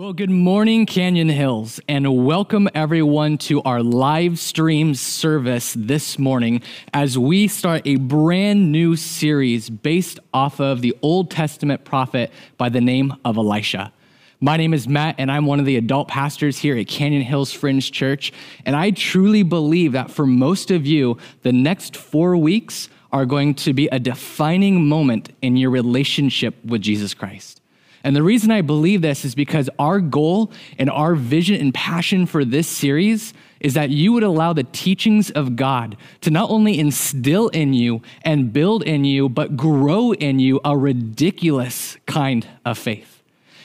Well, good morning, Canyon Hills, and welcome everyone to our live stream service this morning as we start a brand new series based off of the Old Testament prophet by the name of Elisha. My name is Matt, and I'm one of the adult pastors here at Canyon Hills Friends Church. And I truly believe that for most of you, the next four weeks are going to be a defining moment in your relationship with Jesus Christ. And the reason I believe this is because our goal and our vision and passion for this series is that you would allow the teachings of God to not only instill in you and build in you, but grow in you a ridiculous kind of faith.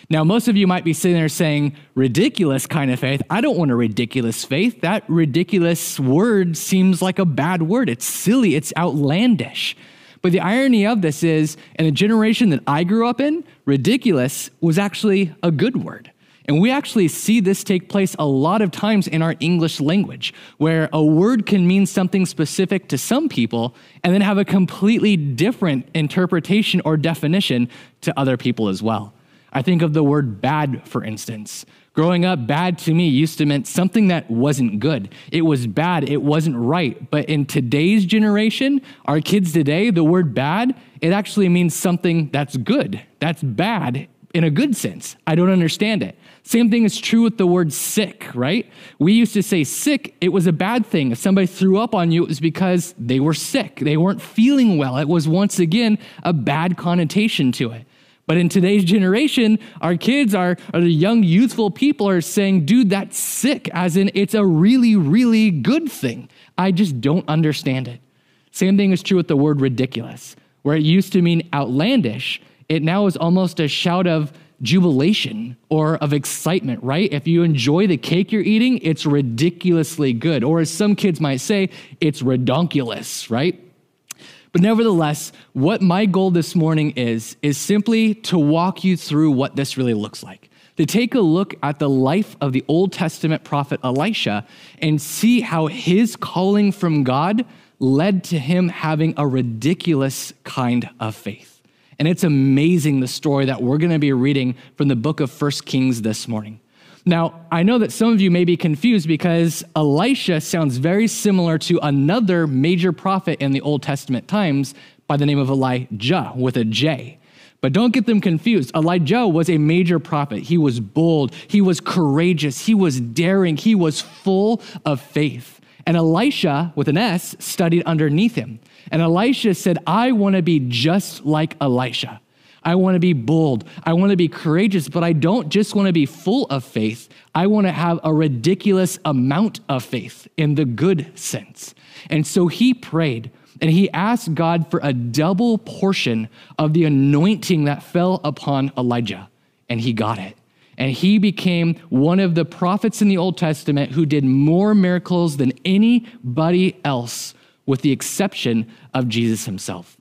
Now, most of you might be sitting there saying, ridiculous kind of faith. I don't want a ridiculous faith. That ridiculous word seems like a bad word. It's silly, it's outlandish. But the irony of this is, in the generation that I grew up in, ridiculous was actually a good word. And we actually see this take place a lot of times in our English language, where a word can mean something specific to some people and then have a completely different interpretation or definition to other people as well. I think of the word bad, for instance. Growing up, bad to me used to mean something that wasn't good. It was bad, it wasn't right. But in today's generation, our kids today, the word bad, it actually means something that's good. That's bad in a good sense. I don't understand it. Same thing is true with the word sick, right? We used to say sick, it was a bad thing. If somebody threw up on you, it was because they were sick. They weren't feeling well. It was once again a bad connotation to it. But in today's generation, our kids are, the young, youthful people are saying, dude, that's sick, as in it's a really, really good thing. I just don't understand it. Same thing is true with the word ridiculous, where it used to mean outlandish, it now is almost a shout of jubilation or of excitement, right? If you enjoy the cake you're eating, it's ridiculously good. Or as some kids might say, it's redonkulous, right? But nevertheless, what my goal this morning is, is simply to walk you through what this really looks like. To take a look at the life of the Old Testament prophet Elisha and see how his calling from God led to him having a ridiculous kind of faith. And it's amazing the story that we're going to be reading from the book of First Kings this morning. Now, I know that some of you may be confused because Elisha sounds very similar to another major prophet in the Old Testament times by the name of Elijah with a J. But don't get them confused. Elijah was a major prophet. He was bold, he was courageous, he was daring, he was full of faith. And Elisha, with an S, studied underneath him. And Elisha said, I want to be just like Elisha. I want to be bold. I want to be courageous, but I don't just want to be full of faith. I want to have a ridiculous amount of faith in the good sense. And so he prayed and he asked God for a double portion of the anointing that fell upon Elijah, and he got it. And he became one of the prophets in the Old Testament who did more miracles than anybody else, with the exception of Jesus himself.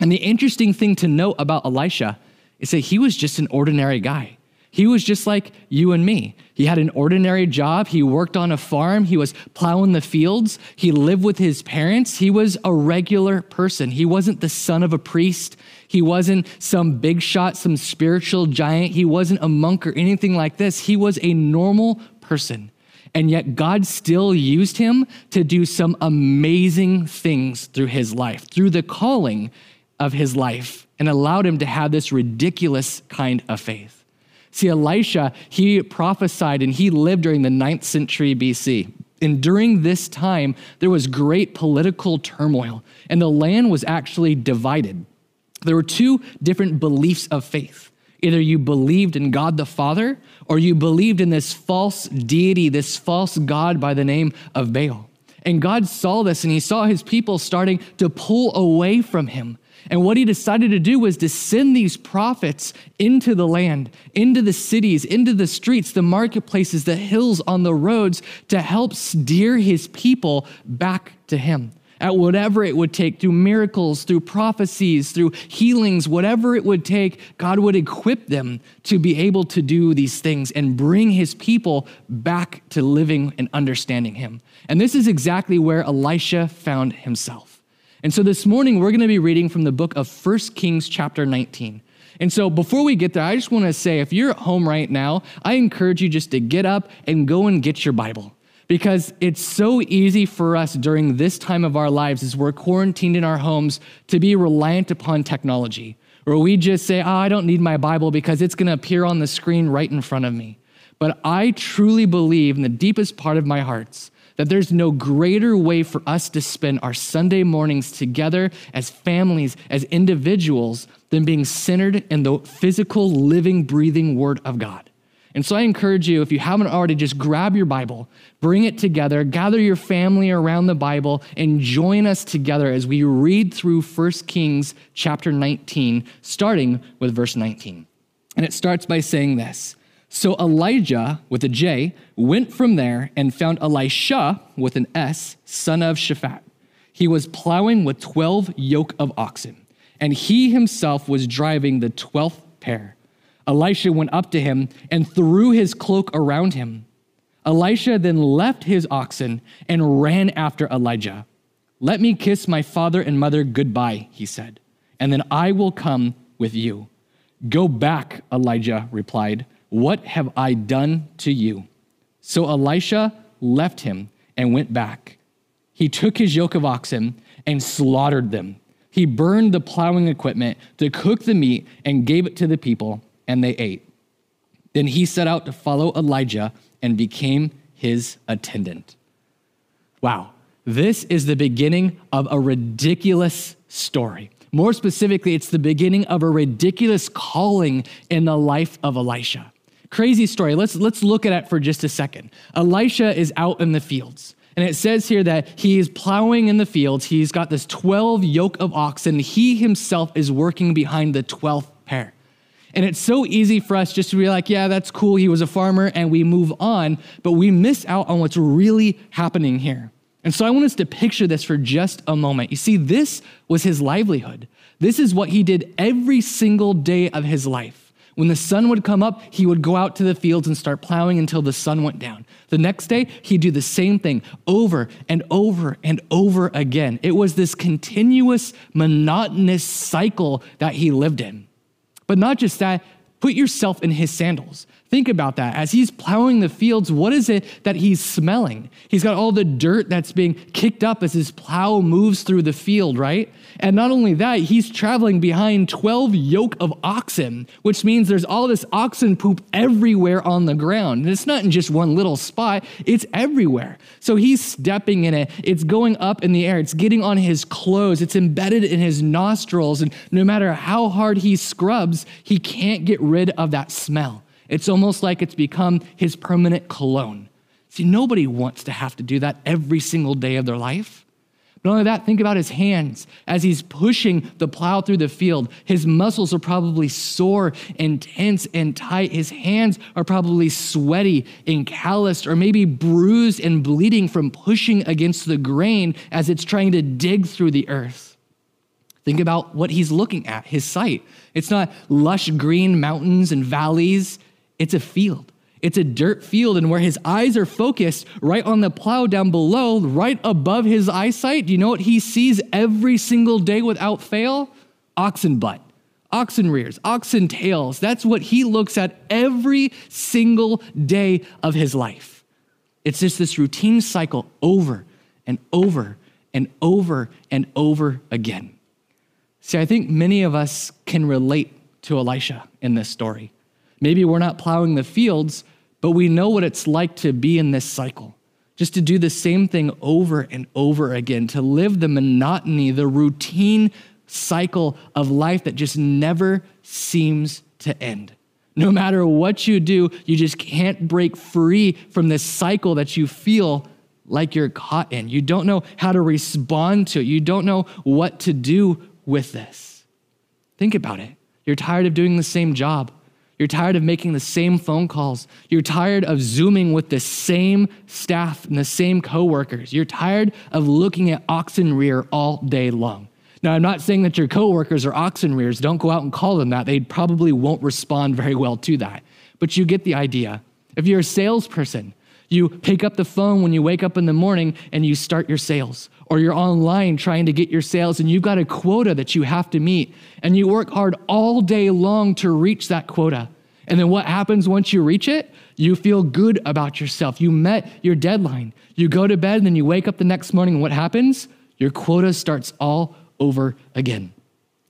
And the interesting thing to note about Elisha is that he was just an ordinary guy. He was just like you and me. He had an ordinary job. He worked on a farm. He was plowing the fields. He lived with his parents. He was a regular person. He wasn't the son of a priest. He wasn't some big shot, some spiritual giant. He wasn't a monk or anything like this. He was a normal person. And yet, God still used him to do some amazing things through his life, through the calling of his life and allowed him to have this ridiculous kind of faith. See, Elisha, he prophesied and he lived during the ninth century BC. And during this time, there was great political turmoil, and the land was actually divided. There were two different beliefs of faith. Either you believed in God the Father, or you believed in this false deity, this false God by the name of Baal. And God saw this, and he saw his people starting to pull away from him. And what he decided to do was to send these prophets into the land, into the cities, into the streets, the marketplaces, the hills, on the roads to help steer his people back to him. At whatever it would take, through miracles, through prophecies, through healings, whatever it would take, God would equip them to be able to do these things and bring his people back to living and understanding him. And this is exactly where Elisha found himself. And so this morning, we're going to be reading from the book of 1 Kings, chapter 19. And so before we get there, I just want to say if you're at home right now, I encourage you just to get up and go and get your Bible. Because it's so easy for us during this time of our lives as we're quarantined in our homes to be reliant upon technology, where we just say, oh, I don't need my Bible because it's going to appear on the screen right in front of me. But I truly believe in the deepest part of my hearts that there's no greater way for us to spend our Sunday mornings together as families, as individuals, than being centered in the physical, living, breathing Word of God. And so I encourage you, if you haven't already, just grab your Bible, bring it together, gather your family around the Bible, and join us together as we read through 1 Kings chapter 19, starting with verse 19. And it starts by saying this so Elijah, with a J, went from there and found Elisha, with an S, son of Shaphat. He was plowing with 12 yoke of oxen, and he himself was driving the 12th pair. Elisha went up to him and threw his cloak around him. Elisha then left his oxen and ran after Elijah. Let me kiss my father and mother goodbye, he said, and then I will come with you. Go back, Elijah replied. What have I done to you? So Elisha left him and went back. He took his yoke of oxen and slaughtered them. He burned the plowing equipment to cook the meat and gave it to the people, and they ate. Then he set out to follow Elijah and became his attendant. Wow, this is the beginning of a ridiculous story. More specifically, it's the beginning of a ridiculous calling in the life of Elisha. Crazy story. Let's, let's look at it for just a second. Elisha is out in the fields. And it says here that he is plowing in the fields. He's got this 12 yoke of oxen. He himself is working behind the 12th pair. And it's so easy for us just to be like, yeah, that's cool. He was a farmer, and we move on. But we miss out on what's really happening here. And so I want us to picture this for just a moment. You see, this was his livelihood. This is what he did every single day of his life. When the sun would come up, he would go out to the fields and start plowing until the sun went down. The next day, he'd do the same thing over and over and over again. It was this continuous, monotonous cycle that he lived in. But not just that, put yourself in his sandals. Think about that. As he's plowing the fields, what is it that he's smelling? He's got all the dirt that's being kicked up as his plow moves through the field, right? And not only that, he's traveling behind 12 yoke of oxen, which means there's all this oxen poop everywhere on the ground. And it's not in just one little spot, it's everywhere. So he's stepping in it, it's going up in the air, it's getting on his clothes, it's embedded in his nostrils. And no matter how hard he scrubs, he can't get rid of that smell. It's almost like it's become his permanent cologne. See, nobody wants to have to do that every single day of their life. Not only that, think about his hands as he's pushing the plow through the field. His muscles are probably sore and tense and tight. His hands are probably sweaty and calloused, or maybe bruised and bleeding from pushing against the grain as it's trying to dig through the earth. Think about what he's looking at, his sight. It's not lush green mountains and valleys, it's a field. It's a dirt field, and where his eyes are focused, right on the plow down below, right above his eyesight, do you know what he sees every single day without fail? Oxen butt, oxen rears, oxen tails. That's what he looks at every single day of his life. It's just this routine cycle over and over and over and over again. See, I think many of us can relate to Elisha in this story. Maybe we're not plowing the fields, but we know what it's like to be in this cycle. Just to do the same thing over and over again, to live the monotony, the routine cycle of life that just never seems to end. No matter what you do, you just can't break free from this cycle that you feel like you're caught in. You don't know how to respond to it, you don't know what to do with this. Think about it. You're tired of doing the same job. You're tired of making the same phone calls. You're tired of Zooming with the same staff and the same coworkers. You're tired of looking at oxen rear all day long. Now, I'm not saying that your coworkers are oxen rears. Don't go out and call them that. They probably won't respond very well to that. But you get the idea. If you're a salesperson, you pick up the phone when you wake up in the morning and you start your sales. Or you're online trying to get your sales and you've got a quota that you have to meet and you work hard all day long to reach that quota. And then what happens once you reach it? You feel good about yourself. You met your deadline. You go to bed and then you wake up the next morning and what happens? Your quota starts all over again.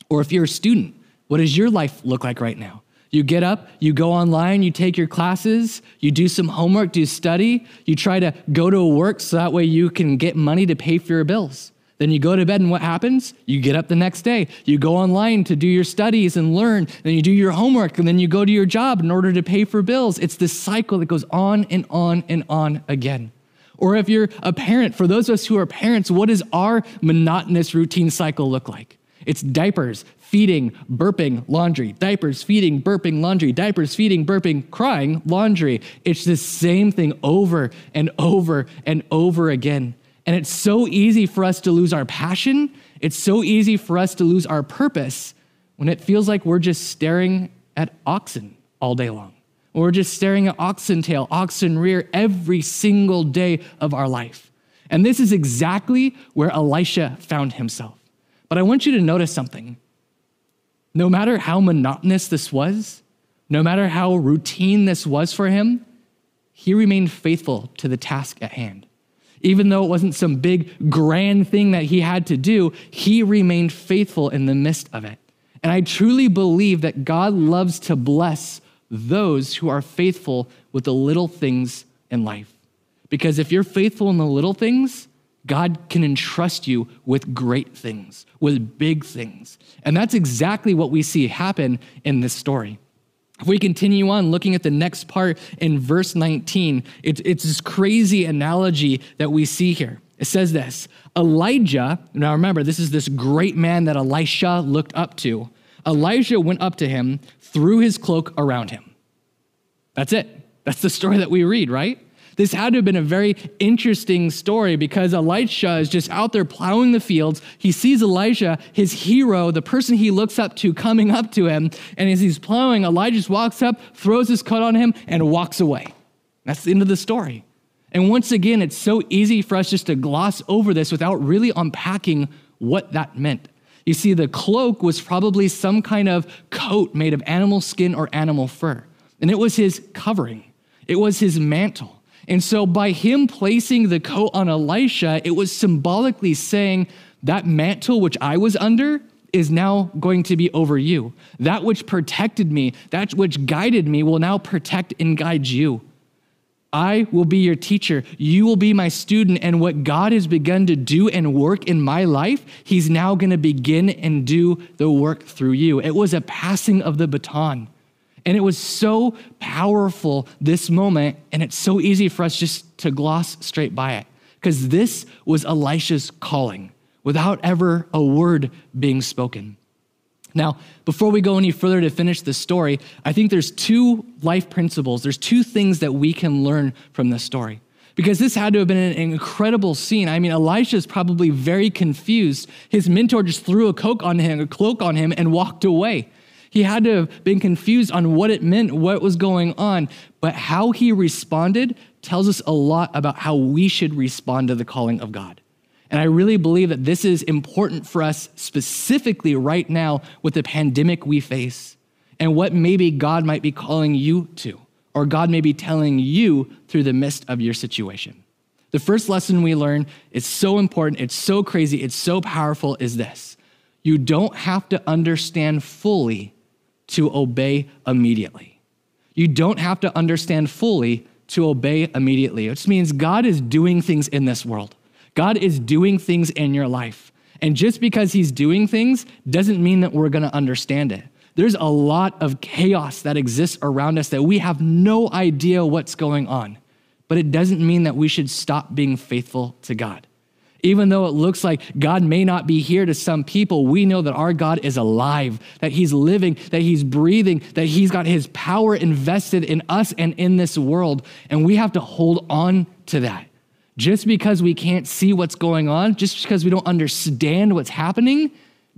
Or if you're a student, what does your life look like right now? You get up, you go online, you take your classes, you do some homework, do study, you try to go to work so that way you can get money to pay for your bills. Then you go to bed, and what happens? You get up the next day. You go online to do your studies and learn. Then you do your homework, and then you go to your job in order to pay for bills. It's this cycle that goes on and on and on again. Or if you're a parent, for those of us who are parents, what does our monotonous routine cycle look like? It's diapers, feeding, burping, laundry, diapers, feeding, burping, laundry, diapers, feeding, burping, crying, laundry. It's the same thing over and over and over again. And it's so easy for us to lose our passion. It's so easy for us to lose our purpose when it feels like we're just staring at oxen all day long. We're just staring at oxen tail, oxen rear every single day of our life. And this is exactly where Elisha found himself. But I want you to notice something. No matter how monotonous this was, no matter how routine this was for him, he remained faithful to the task at hand. Even though it wasn't some big grand thing that he had to do, he remained faithful in the midst of it. And I truly believe that God loves to bless those who are faithful with the little things in life. Because if you're faithful in the little things, God can entrust you with great things, with big things. And that's exactly what we see happen in this story. If we continue on looking at the next part in verse 19, it's, it's this crazy analogy that we see here. It says this Elijah, now remember, this is this great man that Elisha looked up to. Elijah went up to him, threw his cloak around him. That's it. That's the story that we read, right? This had to have been a very interesting story because Elisha is just out there plowing the fields. He sees Elijah, his hero, the person he looks up to, coming up to him. And as he's plowing, Elijah just walks up, throws his coat on him, and walks away. That's the end of the story. And once again, it's so easy for us just to gloss over this without really unpacking what that meant. You see, the cloak was probably some kind of coat made of animal skin or animal fur, and it was his covering, it was his mantle. And so, by him placing the coat on Elisha, it was symbolically saying, That mantle which I was under is now going to be over you. That which protected me, that which guided me, will now protect and guide you. I will be your teacher. You will be my student. And what God has begun to do and work in my life, He's now going to begin and do the work through you. It was a passing of the baton. And it was so powerful, this moment, and it's so easy for us just to gloss straight by it. Because this was Elisha's calling without ever a word being spoken. Now, before we go any further to finish the story, I think there's two life principles. There's two things that we can learn from this story. Because this had to have been an incredible scene. I mean, Elisha is probably very confused. His mentor just threw a cloak on him, a cloak on him, and walked away. He had to have been confused on what it meant, what was going on. But how he responded tells us a lot about how we should respond to the calling of God. And I really believe that this is important for us specifically right now with the pandemic we face and what maybe God might be calling you to, or God may be telling you through the midst of your situation. The first lesson we learn is so important, it's so crazy, it's so powerful is this. You don't have to understand fully to obey immediately. You don't have to understand fully to obey immediately, which means God is doing things in this world. God is doing things in your life. And just because he's doing things doesn't mean that we're going to understand it. There's a lot of chaos that exists around us that we have no idea what's going on. But it doesn't mean that we should stop being faithful to God. Even though it looks like God may not be here to some people, we know that our God is alive, that He's living, that He's breathing, that He's got His power invested in us and in this world. And we have to hold on to that. Just because we can't see what's going on, just because we don't understand what's happening,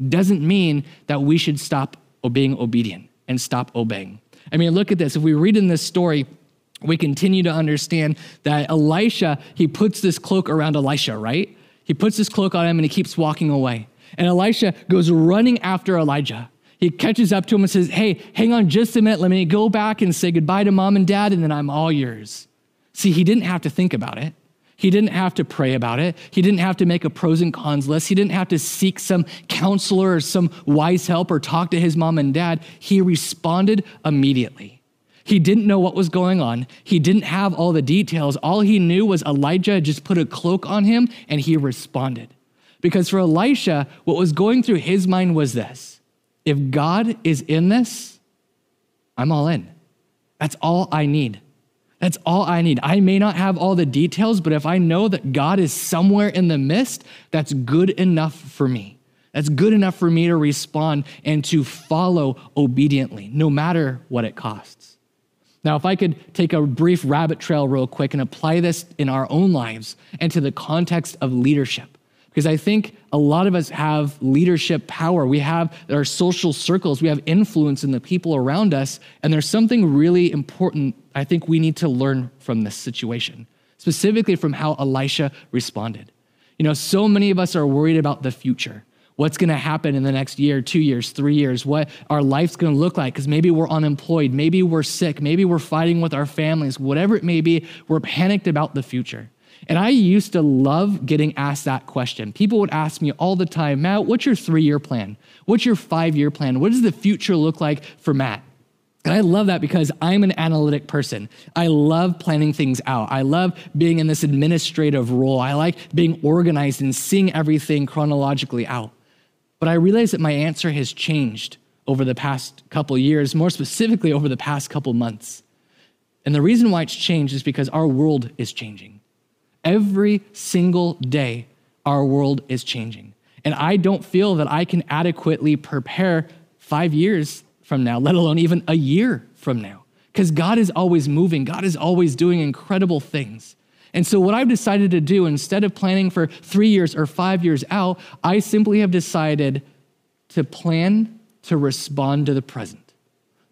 doesn't mean that we should stop being obedient and stop obeying. I mean, look at this. If we read in this story, we continue to understand that Elisha, he puts this cloak around Elisha, right? He puts his cloak on him and he keeps walking away. And Elisha goes running after Elijah. He catches up to him and says, Hey, hang on just a minute. Let me go back and say goodbye to mom and dad, and then I'm all yours. See, he didn't have to think about it. He didn't have to pray about it. He didn't have to make a pros and cons list. He didn't have to seek some counselor or some wise help or talk to his mom and dad. He responded immediately. He didn't know what was going on. He didn't have all the details. All he knew was Elijah just put a cloak on him and he responded. Because for Elisha, what was going through his mind was this if God is in this, I'm all in. That's all I need. That's all I need. I may not have all the details, but if I know that God is somewhere in the midst, that's good enough for me. That's good enough for me to respond and to follow obediently, no matter what it costs. Now, if I could take a brief rabbit trail real quick and apply this in our own lives and to the context of leadership, because I think a lot of us have leadership power. We have our social circles, we have influence in the people around us. And there's something really important I think we need to learn from this situation, specifically from how Elisha responded. You know, so many of us are worried about the future. What's going to happen in the next year, two years, three years, what our life's going to look like, because maybe we're unemployed, maybe we're sick, maybe we're fighting with our families, whatever it may be, we're panicked about the future. And I used to love getting asked that question. People would ask me all the time, Matt, what's your three year plan? What's your five year plan? What does the future look like for Matt? And I love that because I'm an analytic person. I love planning things out. I love being in this administrative role. I like being organized and seeing everything chronologically out. But I realize that my answer has changed over the past couple years, more specifically over the past couple months. And the reason why it's changed is because our world is changing. Every single day, our world is changing. And I don't feel that I can adequately prepare five years from now, let alone even a year from now. Because God is always moving, God is always doing incredible things. And so, what I've decided to do, instead of planning for three years or five years out, I simply have decided to plan to respond to the present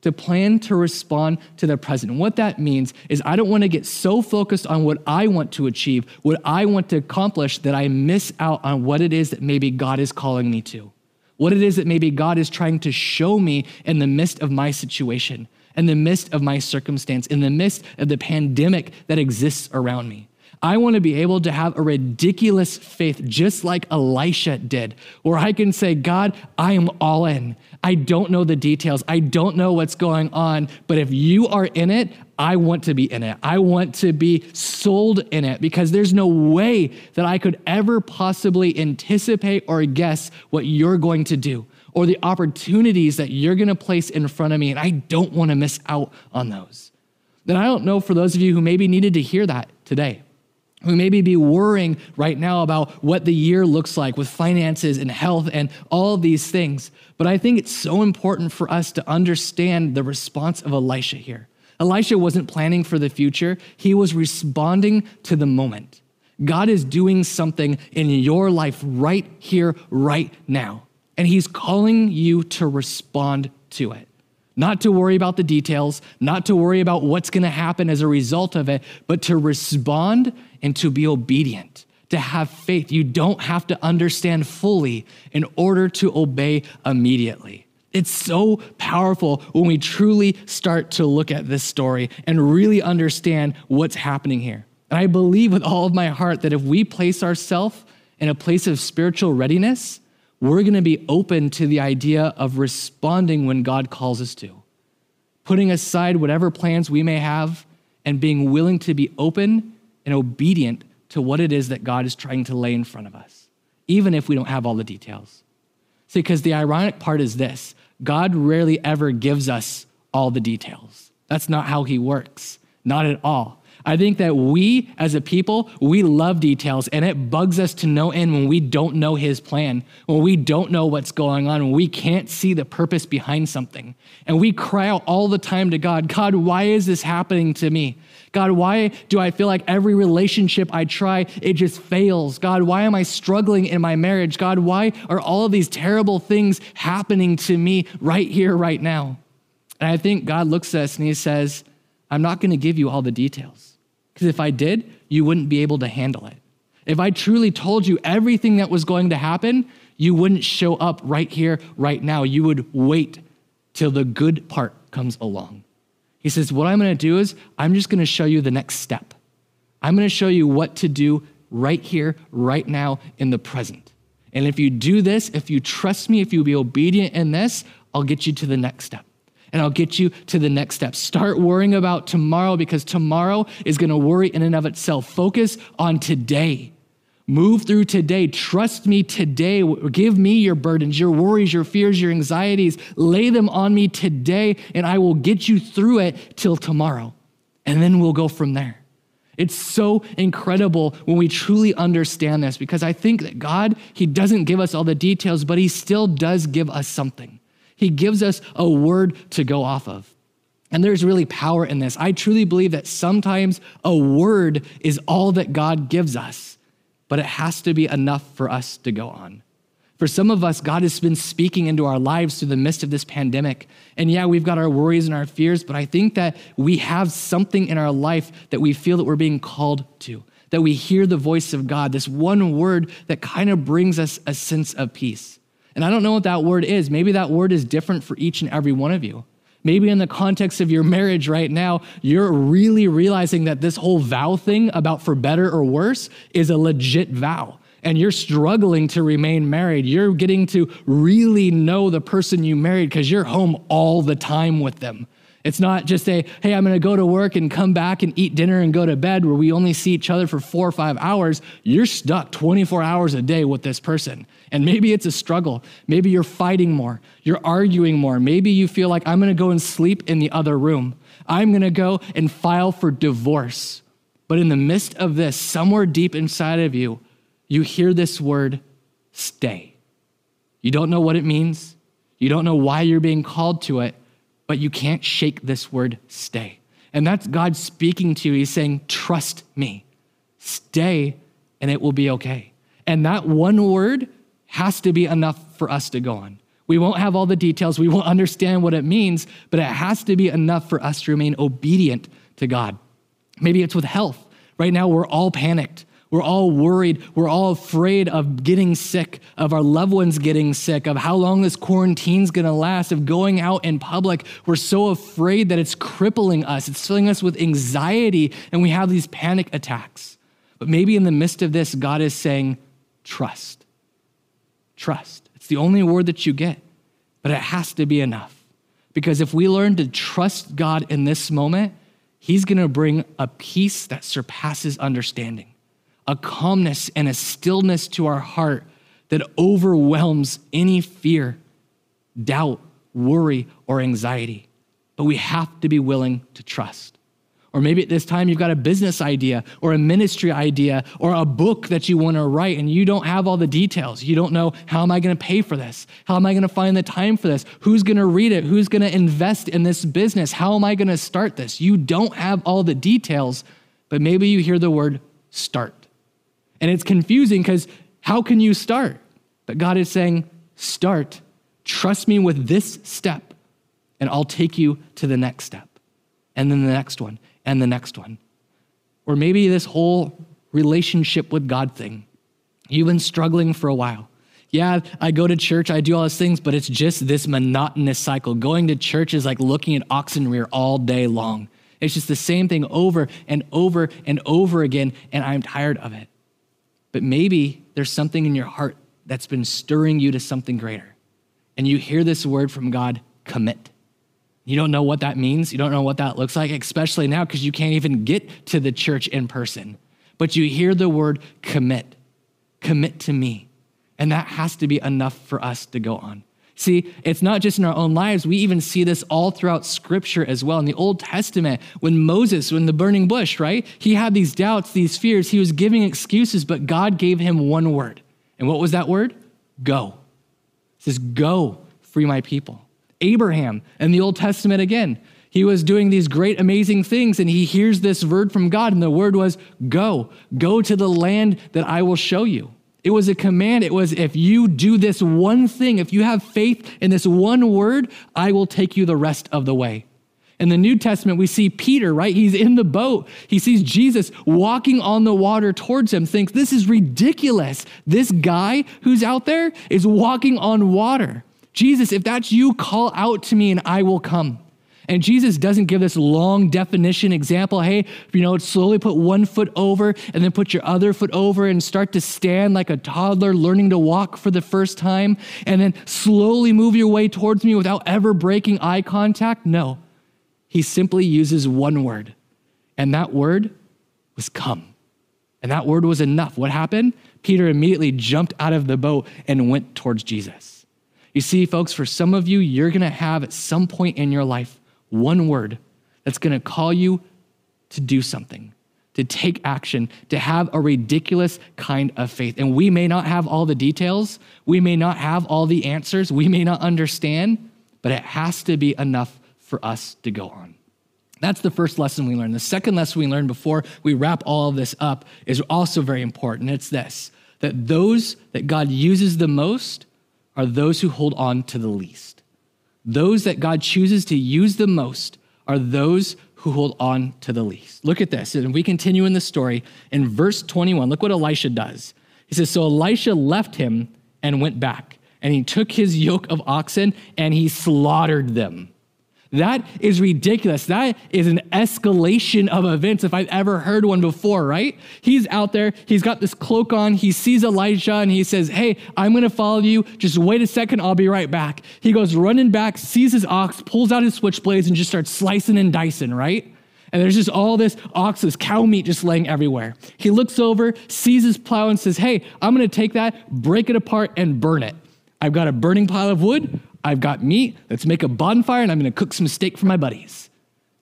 to plan to respond to the present. And what that means is I don't want to get so focused on what I want to achieve, what I want to accomplish, that I miss out on what it is that maybe God is calling me to, what it is that maybe God is trying to show me in the midst of my situation, in the midst of my circumstance, in the midst of the pandemic that exists around me. I want to be able to have a ridiculous faith, just like Elisha did, where I can say, God, I am all in. I don't know the details. I don't know what's going on, but if you are in it, I want to be in it. I want to be sold in it because there's no way that I could ever possibly anticipate or guess what you're going to do or the opportunities that you're going to place in front of me. And I don't want to miss out on those. Then I don't know for those of you who maybe needed to hear that today who maybe be worrying right now about what the year looks like with finances and health and all these things. But I think it's so important for us to understand the response of Elisha here. Elisha wasn't planning for the future, he was responding to the moment. God is doing something in your life right here, right now. And he's calling you to respond to it not to worry about the details, not to worry about what's going to happen as a result of it, but to respond and to be obedient, to have faith. You don't have to understand fully in order to obey immediately. It's so powerful when we truly start to look at this story and really understand what's happening here. And I believe with all of my heart that if we place ourselves in a place of spiritual readiness, we're going to be open to the idea of responding when God calls us to, putting aside whatever plans we may have and being willing to be open and obedient to what it is that God is trying to lay in front of us, even if we don't have all the details. See, because the ironic part is this God rarely ever gives us all the details. That's not how He works, not at all. I think that we as a people, we love details and it bugs us to no end when we don't know his plan, when we don't know what's going on, when we can't see the purpose behind something. And we cry out all the time to God, God, why is this happening to me? God, why do I feel like every relationship I try, it just fails? God, why am I struggling in my marriage? God, why are all of these terrible things happening to me right here, right now? And I think God looks at us and he says, I'm not going to give you all the details. Because if I did, you wouldn't be able to handle it. If I truly told you everything that was going to happen, you wouldn't show up right here, right now. You would wait till the good part comes along. He says, What I'm going to do is, I'm just going to show you the next step. I'm going to show you what to do right here, right now, in the present. And if you do this, if you trust me, if you be obedient in this, I'll get you to the next step. And I'll get you to the next step. Start worrying about tomorrow because tomorrow is going to worry in and of itself. Focus on today. Move through today. Trust me today. Give me your burdens, your worries, your fears, your anxieties. Lay them on me today, and I will get you through it till tomorrow. And then we'll go from there. It's so incredible when we truly understand this because I think that God, He doesn't give us all the details, but He still does give us something. He gives us a word to go off of. And there's really power in this. I truly believe that sometimes a word is all that God gives us, but it has to be enough for us to go on. For some of us, God has been speaking into our lives through the midst of this pandemic. And yeah, we've got our worries and our fears, but I think that we have something in our life that we feel that we're being called to, that we hear the voice of God, this one word that kind of brings us a sense of peace. And I don't know what that word is. Maybe that word is different for each and every one of you. Maybe in the context of your marriage right now, you're really realizing that this whole vow thing about for better or worse is a legit vow and you're struggling to remain married, you're getting to really know the person you married because you're home all the time with them. It's not just a, hey, I'm gonna go to work and come back and eat dinner and go to bed where we only see each other for four or five hours. You're stuck 24 hours a day with this person. And maybe it's a struggle. Maybe you're fighting more. You're arguing more. Maybe you feel like I'm gonna go and sleep in the other room. I'm gonna go and file for divorce. But in the midst of this, somewhere deep inside of you, you hear this word, stay. You don't know what it means, you don't know why you're being called to it, but you can't shake this word, stay. And that's God speaking to you. He's saying, trust me, stay, and it will be okay. And that one word has to be enough for us to go on. We won't have all the details, we won't understand what it means, but it has to be enough for us to remain obedient to God. Maybe it's with health. Right now, we're all panicked. We're all worried. We're all afraid of getting sick, of our loved ones getting sick, of how long this quarantine's gonna last, of going out in public. We're so afraid that it's crippling us, it's filling us with anxiety, and we have these panic attacks. But maybe in the midst of this, God is saying, trust. Trust. It's the only word that you get, but it has to be enough. Because if we learn to trust God in this moment, He's gonna bring a peace that surpasses understanding a calmness and a stillness to our heart that overwhelms any fear, doubt, worry, or anxiety. But we have to be willing to trust. Or maybe at this time you've got a business idea or a ministry idea or a book that you want to write and you don't have all the details. You don't know how am I going to pay for this? How am I going to find the time for this? Who's going to read it? Who's going to invest in this business? How am I going to start this? You don't have all the details, but maybe you hear the word start. And it's confusing because how can you start? But God is saying, start. Trust me with this step, and I'll take you to the next step, and then the next one, and the next one. Or maybe this whole relationship with God thing. You've been struggling for a while. Yeah, I go to church, I do all these things, but it's just this monotonous cycle. Going to church is like looking at oxen rear all day long. It's just the same thing over and over and over again, and I'm tired of it. But maybe there's something in your heart that's been stirring you to something greater. And you hear this word from God commit. You don't know what that means. You don't know what that looks like, especially now because you can't even get to the church in person. But you hear the word commit. Commit to me. And that has to be enough for us to go on. See, it's not just in our own lives. We even see this all throughout scripture as well. In the Old Testament, when Moses, when the burning bush, right? He had these doubts, these fears. He was giving excuses, but God gave him one word. And what was that word? Go. It says, Go, free my people. Abraham in the Old Testament again, he was doing these great, amazing things, and he hears this word from God, and the word was, Go, go to the land that I will show you. It was a command. It was, if you do this one thing, if you have faith in this one word, I will take you the rest of the way. In the New Testament, we see Peter, right? He's in the boat. He sees Jesus walking on the water towards him, thinks, This is ridiculous. This guy who's out there is walking on water. Jesus, if that's you, call out to me and I will come. And Jesus doesn't give this long definition example. Hey, you know, slowly put one foot over and then put your other foot over and start to stand like a toddler learning to walk for the first time and then slowly move your way towards me without ever breaking eye contact. No, he simply uses one word, and that word was come. And that word was enough. What happened? Peter immediately jumped out of the boat and went towards Jesus. You see, folks, for some of you, you're going to have at some point in your life one word that's going to call you to do something, to take action, to have a ridiculous kind of faith. And we may not have all the details, we may not have all the answers, we may not understand, but it has to be enough for us to go on. That's the first lesson we learned. The second lesson we learned before we wrap all of this up is also very important. It's this that those that God uses the most are those who hold on to the least. Those that God chooses to use the most are those who hold on to the least. Look at this. And we continue in the story in verse 21. Look what Elisha does. He says, So Elisha left him and went back, and he took his yoke of oxen and he slaughtered them. That is ridiculous. That is an escalation of events if I've ever heard one before, right? He's out there, he's got this cloak on, he sees Elijah and he says, Hey, I'm gonna follow you. Just wait a second, I'll be right back. He goes running back, sees his ox, pulls out his switchblades, and just starts slicing and dicing, right? And there's just all this ox, this cow meat just laying everywhere. He looks over, sees his plow, and says, Hey, I'm gonna take that, break it apart, and burn it. I've got a burning pile of wood. I've got meat. Let's make a bonfire and I'm going to cook some steak for my buddies.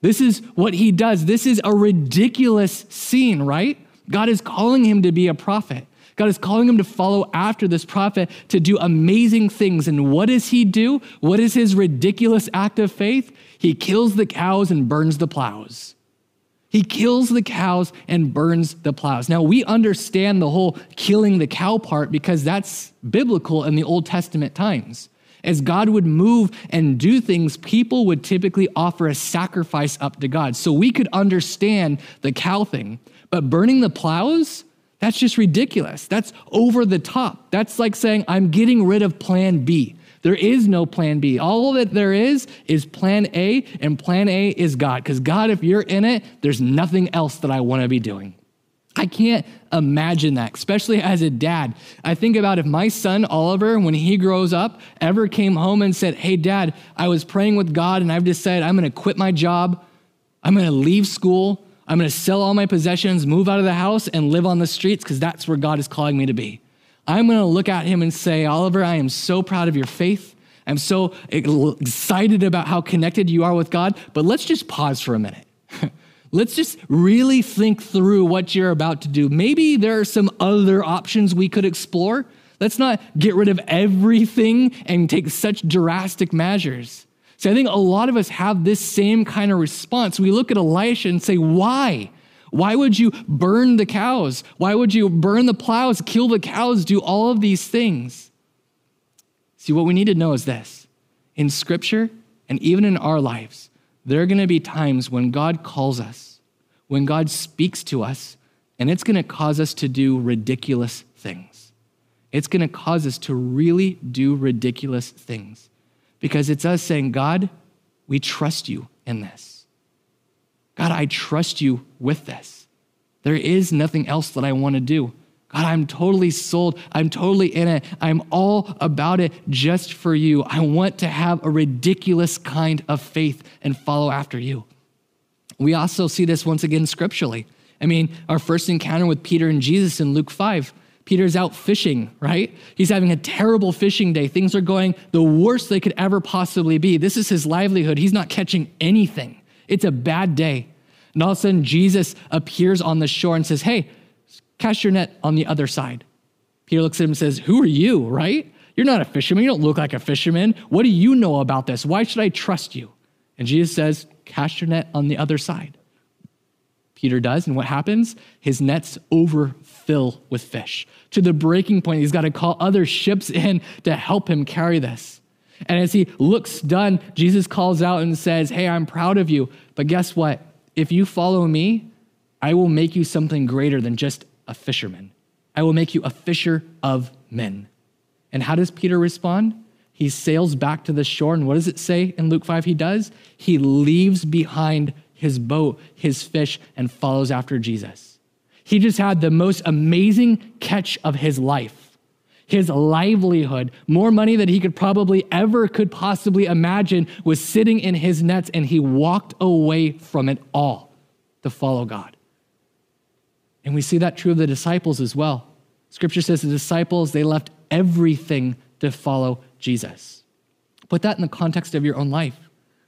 This is what he does. This is a ridiculous scene, right? God is calling him to be a prophet. God is calling him to follow after this prophet to do amazing things. And what does he do? What is his ridiculous act of faith? He kills the cows and burns the plows. He kills the cows and burns the plows. Now, we understand the whole killing the cow part because that's biblical in the Old Testament times. As God would move and do things, people would typically offer a sacrifice up to God. So we could understand the cow thing. But burning the plows, that's just ridiculous. That's over the top. That's like saying, I'm getting rid of plan B. There is no plan B. All that there is is plan A, and plan A is God. Because God, if you're in it, there's nothing else that I want to be doing. I can't imagine that, especially as a dad. I think about if my son Oliver, when he grows up, ever came home and said, Hey, dad, I was praying with God and I've decided I'm going to quit my job. I'm going to leave school. I'm going to sell all my possessions, move out of the house, and live on the streets because that's where God is calling me to be. I'm going to look at him and say, Oliver, I am so proud of your faith. I'm so excited about how connected you are with God, but let's just pause for a minute. Let's just really think through what you're about to do. Maybe there are some other options we could explore. Let's not get rid of everything and take such drastic measures. See, I think a lot of us have this same kind of response. We look at Elisha and say, Why? Why would you burn the cows? Why would you burn the plows, kill the cows, do all of these things? See, what we need to know is this in Scripture and even in our lives, there are going to be times when God calls us, when God speaks to us, and it's going to cause us to do ridiculous things. It's going to cause us to really do ridiculous things because it's us saying, God, we trust you in this. God, I trust you with this. There is nothing else that I want to do. God, I'm totally sold. I'm totally in it. I'm all about it just for you. I want to have a ridiculous kind of faith and follow after you. We also see this once again scripturally. I mean, our first encounter with Peter and Jesus in Luke 5. Peter's out fishing, right? He's having a terrible fishing day. Things are going the worst they could ever possibly be. This is his livelihood. He's not catching anything. It's a bad day. And all of a sudden, Jesus appears on the shore and says, Hey, Cast your net on the other side. Peter looks at him and says, Who are you, right? You're not a fisherman. You don't look like a fisherman. What do you know about this? Why should I trust you? And Jesus says, Cast your net on the other side. Peter does, and what happens? His nets overfill with fish to the breaking point. He's got to call other ships in to help him carry this. And as he looks done, Jesus calls out and says, Hey, I'm proud of you. But guess what? If you follow me, I will make you something greater than just a fisherman. I will make you a fisher of men. And how does Peter respond? He sails back to the shore. And what does it say in Luke 5 he does? He leaves behind his boat, his fish, and follows after Jesus. He just had the most amazing catch of his life his livelihood, more money than he could probably ever could possibly imagine was sitting in his nets and he walked away from it all to follow God. And we see that true of the disciples as well. Scripture says the disciples, they left everything to follow Jesus. Put that in the context of your own life,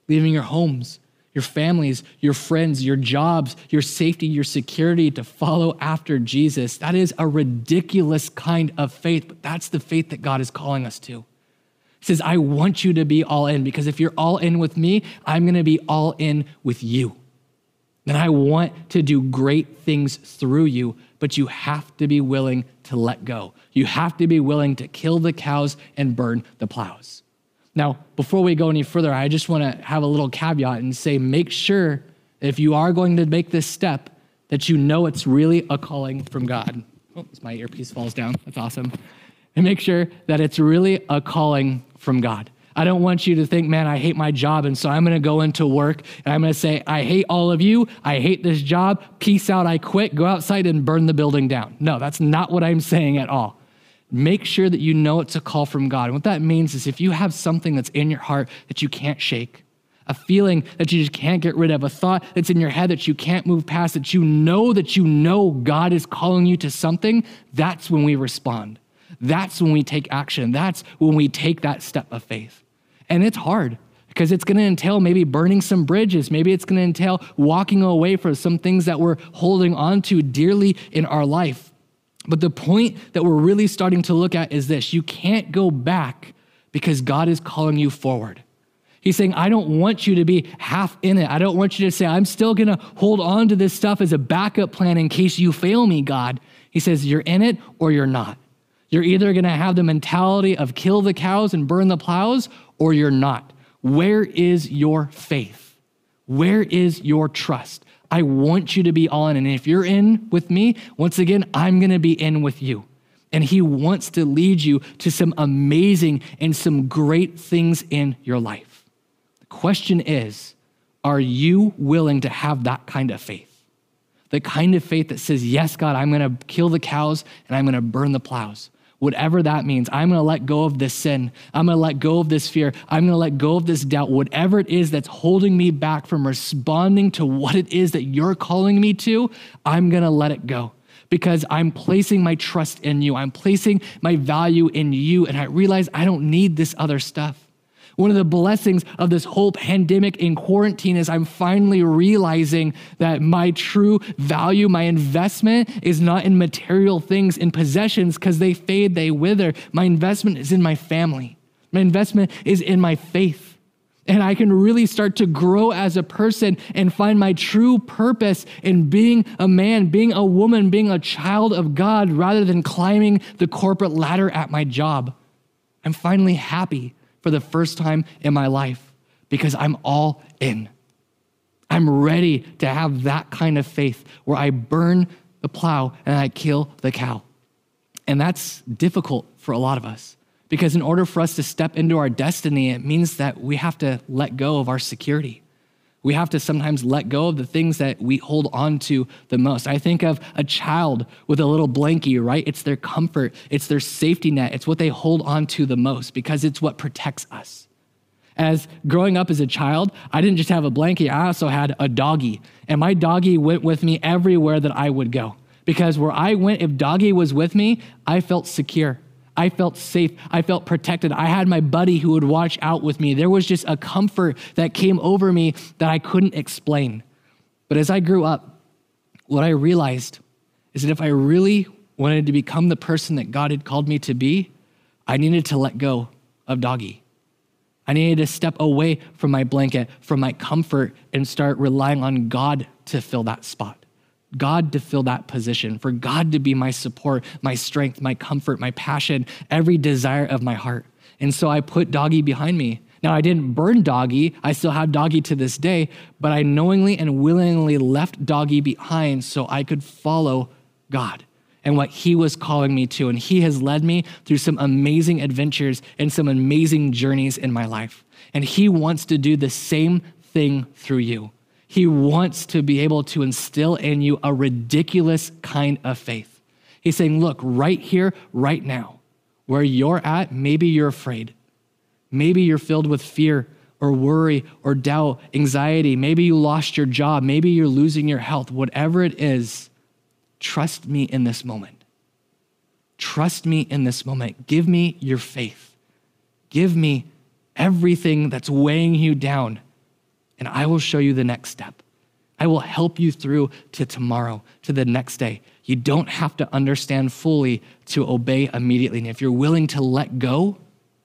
leaving your homes, your families, your friends, your jobs, your safety, your security to follow after Jesus. That is a ridiculous kind of faith, but that's the faith that God is calling us to. He says, I want you to be all in because if you're all in with me, I'm going to be all in with you. And I want to do great things through you, but you have to be willing to let go. You have to be willing to kill the cows and burn the plows. Now, before we go any further, I just want to have a little caveat and say make sure if you are going to make this step that you know it's really a calling from God. Oh, my earpiece falls down. That's awesome. And make sure that it's really a calling from God. I don't want you to think, man, I hate my job. And so I'm going to go into work and I'm going to say, I hate all of you. I hate this job. Peace out. I quit. Go outside and burn the building down. No, that's not what I'm saying at all make sure that you know it's a call from God. And what that means is if you have something that's in your heart that you can't shake, a feeling that you just can't get rid of, a thought that's in your head that you can't move past, that you know that you know God is calling you to something, that's when we respond. That's when we take action. That's when we take that step of faith. And it's hard because it's going to entail maybe burning some bridges. Maybe it's going to entail walking away from some things that we're holding on to dearly in our life. But the point that we're really starting to look at is this you can't go back because God is calling you forward. He's saying, I don't want you to be half in it. I don't want you to say, I'm still going to hold on to this stuff as a backup plan in case you fail me, God. He says, You're in it or you're not. You're either going to have the mentality of kill the cows and burn the plows, or you're not. Where is your faith? Where is your trust? I want you to be all in. And if you're in with me, once again, I'm going to be in with you. And He wants to lead you to some amazing and some great things in your life. The question is are you willing to have that kind of faith? The kind of faith that says, Yes, God, I'm going to kill the cows and I'm going to burn the plows whatever that means. I'm going to let go of this sin. I'm going to let go of this fear. I'm going to let go of this doubt. Whatever it is that's holding me back from responding to what it is that you're calling me to, I'm going to let it go because I'm placing my trust in you. I'm placing my value in you. And I realize I don't need this other stuff. One of the blessings of this whole pandemic in quarantine is I'm finally realizing that my true value, my investment is not in material things, in possessions, because they fade, they wither. My investment is in my family. My investment is in my faith. And I can really start to grow as a person and find my true purpose in being a man, being a woman, being a child of God rather than climbing the corporate ladder at my job. I'm finally happy for the first time in my life because I'm all in. I'm ready to have that kind of faith where I burn the plow and I kill the cow. And that's difficult for a lot of us because in order for us to step into our destiny, it means that we have to let go of our security. We have to sometimes let go of the things that we hold on to the most. I think of a child with a little blankie, right? It's their comfort, it's their safety net, it's what they hold on to the most because it's what protects us. As growing up as a child, I didn't just have a blankie, I also had a doggie. And my doggie went with me everywhere that I would go. Because where I went, if doggie was with me, I felt secure. I felt safe. I felt protected. I had my buddy who would watch out with me. There was just a comfort that came over me that I couldn't explain. But as I grew up, what I realized is that if I really wanted to become the person that God had called me to be, I needed to let go of doggy. I needed to step away from my blanket, from my comfort, and start relying on God to fill that spot. God to fill that position, for God to be my support, my strength, my comfort, my passion, every desire of my heart. And so I put doggy behind me. Now, I didn't burn doggy. I still have doggy to this day, but I knowingly and willingly left doggy behind so I could follow God and what He was calling me to. And He has led me through some amazing adventures and some amazing journeys in my life. And He wants to do the same thing through you. He wants to be able to instill in you a ridiculous kind of faith. He's saying, Look, right here, right now, where you're at, maybe you're afraid. Maybe you're filled with fear or worry or doubt, anxiety. Maybe you lost your job. Maybe you're losing your health. Whatever it is, trust me in this moment. Trust me in this moment. Give me your faith. Give me everything that's weighing you down, and I will show you the next step. I will help you through to tomorrow, to the next day. You don't have to understand fully to obey immediately. And if you're willing to let go,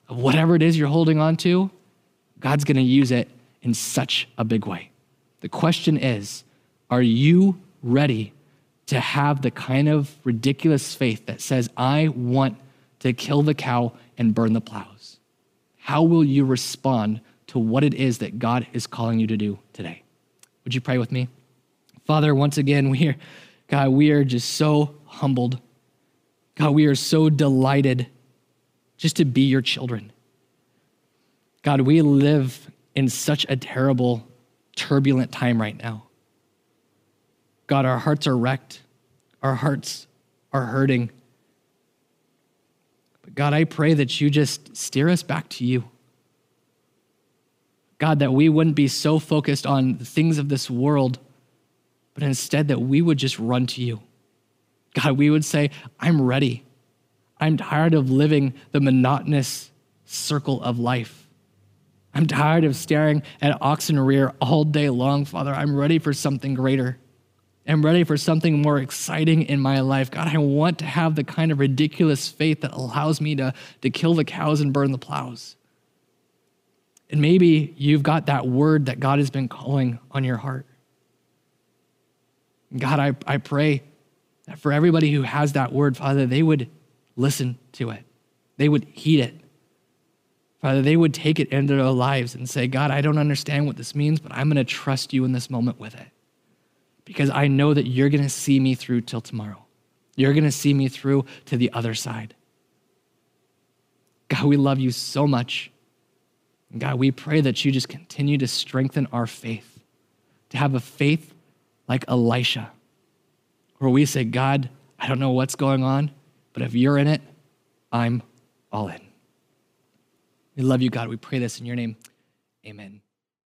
of whatever it is you're holding on to, God's going to use it in such a big way. The question is are you ready to have the kind of ridiculous faith that says, I want to kill the cow and burn the plows? How will you respond to what it is that God is calling you to do today? Would you pray with me? Father, once again, we are, God, we are just so humbled. God, we are so delighted just to be your children. God, we live in such a terrible, turbulent time right now. God, our hearts are wrecked, our hearts are hurting. But God, I pray that you just steer us back to you. God, that we wouldn't be so focused on the things of this world, but instead that we would just run to you. God, we would say, I'm ready. I'm tired of living the monotonous circle of life. I'm tired of staring at oxen rear all day long, Father. I'm ready for something greater. I'm ready for something more exciting in my life. God, I want to have the kind of ridiculous faith that allows me to, to kill the cows and burn the plows. And maybe you've got that word that God has been calling on your heart. God, I, I pray that for everybody who has that word, Father, they would listen to it, they would heed it. Father, they would take it into their lives and say, God, I don't understand what this means, but I'm going to trust you in this moment with it because I know that you're going to see me through till tomorrow. You're going to see me through to the other side. God, we love you so much. God, we pray that you just continue to strengthen our faith, to have a faith like Elisha, where we say, God, I don't know what's going on, but if you're in it, I'm all in. We love you, God. We pray this in your name. Amen.